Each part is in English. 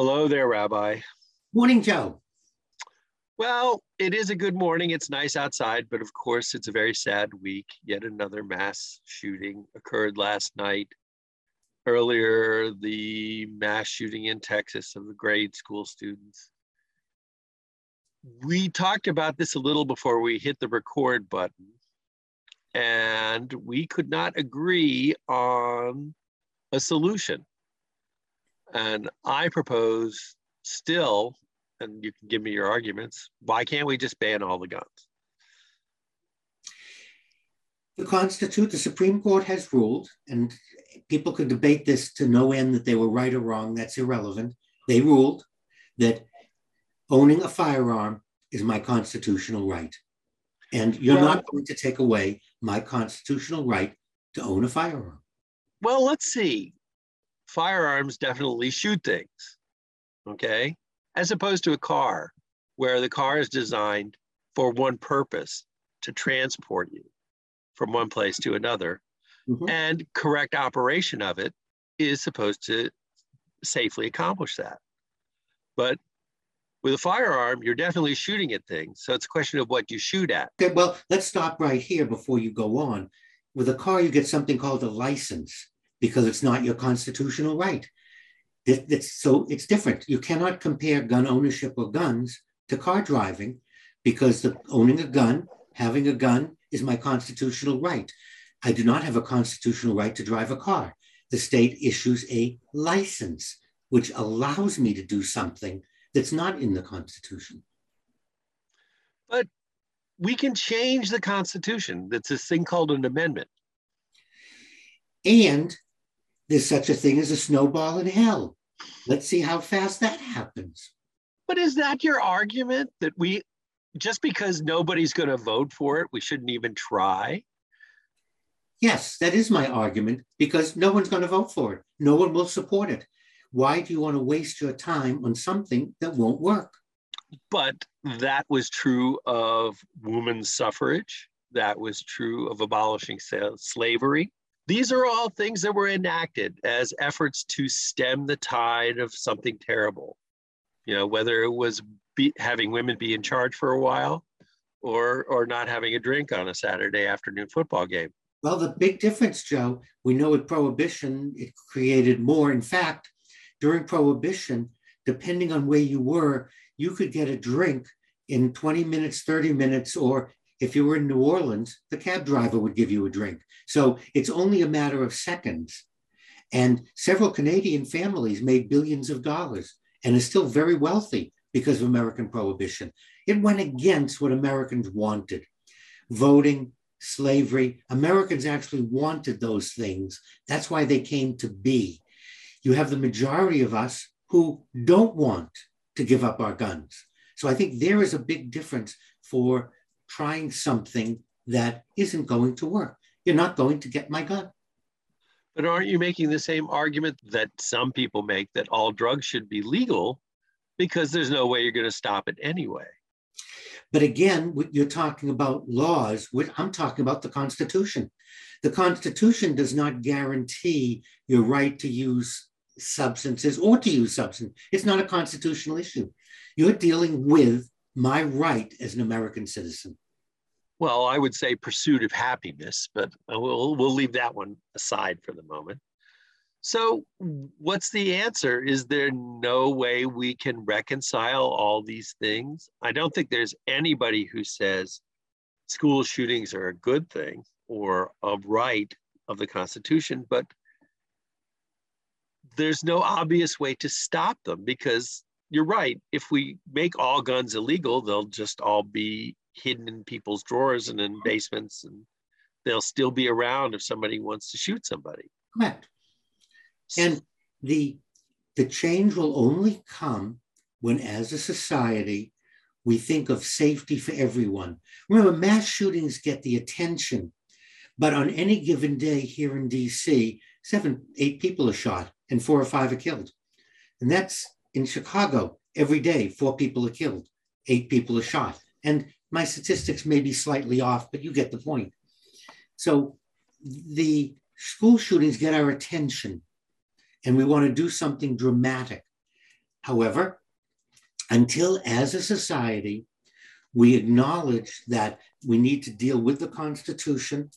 Hello there, Rabbi. Morning, Joe. Well, it is a good morning. It's nice outside, but of course, it's a very sad week. Yet another mass shooting occurred last night. Earlier, the mass shooting in Texas of the grade school students. We talked about this a little before we hit the record button, and we could not agree on a solution. And I propose still, and you can give me your arguments, why can't we just ban all the guns? The Constitution, the Supreme Court has ruled, and people could debate this to no end that they were right or wrong. That's irrelevant. They ruled that owning a firearm is my constitutional right. And you're well, not going to take away my constitutional right to own a firearm. Well, let's see firearms definitely shoot things, okay? As opposed to a car, where the car is designed for one purpose to transport you from one place to another. Mm-hmm. And correct operation of it is supposed to safely accomplish that. But with a firearm, you're definitely shooting at things. So it's a question of what you shoot at. Okay, well, let's stop right here before you go on. With a car, you get something called a license because it's not your constitutional right. It's, so it's different. You cannot compare gun ownership or guns to car driving because the, owning a gun, having a gun is my constitutional right. I do not have a constitutional right to drive a car. The state issues a license, which allows me to do something that's not in the Constitution. But we can change the Constitution. That's this thing called an amendment. And there's such a thing as a snowball in hell. Let's see how fast that happens. But is that your argument that we, just because nobody's going to vote for it, we shouldn't even try? Yes, that is my argument because no one's going to vote for it. No one will support it. Why do you want to waste your time on something that won't work? But that was true of women's suffrage. That was true of abolishing slavery. These are all things that were enacted as efforts to stem the tide of something terrible. You know, whether it was be, having women be in charge for a while or, or not having a drink on a Saturday afternoon football game. Well, the big difference, Joe, we know with Prohibition, it created more. In fact, during Prohibition, depending on where you were, you could get a drink in 20 minutes, 30 minutes, or if you were in New Orleans, the cab driver would give you a drink. So it's only a matter of seconds. And several Canadian families made billions of dollars and are still very wealthy because of American prohibition. It went against what Americans wanted voting, slavery. Americans actually wanted those things. That's why they came to be. You have the majority of us who don't want to give up our guns. So I think there is a big difference for trying something that isn't going to work. You're not going to get my gun. But aren't you making the same argument that some people make that all drugs should be legal because there's no way you're going to stop it anyway? But again, you're talking about laws. I'm talking about the Constitution. The Constitution does not guarantee your right to use substances or to use substance. It's not a constitutional issue. You're dealing with my right as an American citizen? Well, I would say pursuit of happiness, but we'll, we'll leave that one aside for the moment. So, what's the answer? Is there no way we can reconcile all these things? I don't think there's anybody who says school shootings are a good thing or a right of the Constitution, but there's no obvious way to stop them because you're right. If we make all guns illegal, they'll just all be hidden in people's drawers and in basements, and they'll still be around if somebody wants to shoot somebody. Correct. And the the change will only come when, as a society, we think of safety for everyone. Remember, mass shootings get the attention, but on any given day here in DC, seven, eight people are shot and four or five are killed. And that's in Chicago, every day, four people are killed, eight people are shot. And my statistics may be slightly off, but you get the point. So the school shootings get our attention, and we want to do something dramatic. However, until as a society, we acknowledge that we need to deal with the Constitution.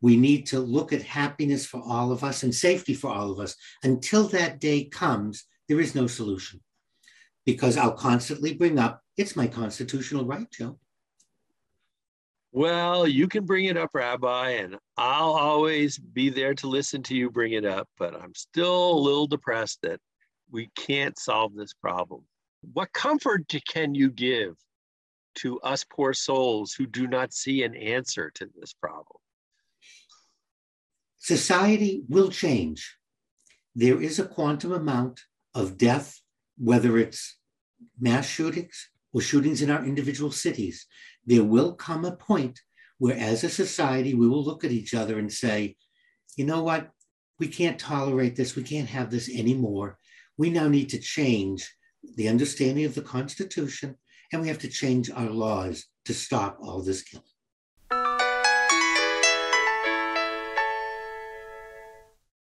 We need to look at happiness for all of us and safety for all of us. Until that day comes, there is no solution because I'll constantly bring up it's my constitutional right, Joe. Well, you can bring it up, Rabbi, and I'll always be there to listen to you bring it up, but I'm still a little depressed that we can't solve this problem. What comfort can you give to us poor souls who do not see an answer to this problem? Society will change. There is a quantum amount of death, whether it's mass shootings or shootings in our individual cities. There will come a point where, as a society, we will look at each other and say, you know what? We can't tolerate this. We can't have this anymore. We now need to change the understanding of the Constitution and we have to change our laws to stop all this killing.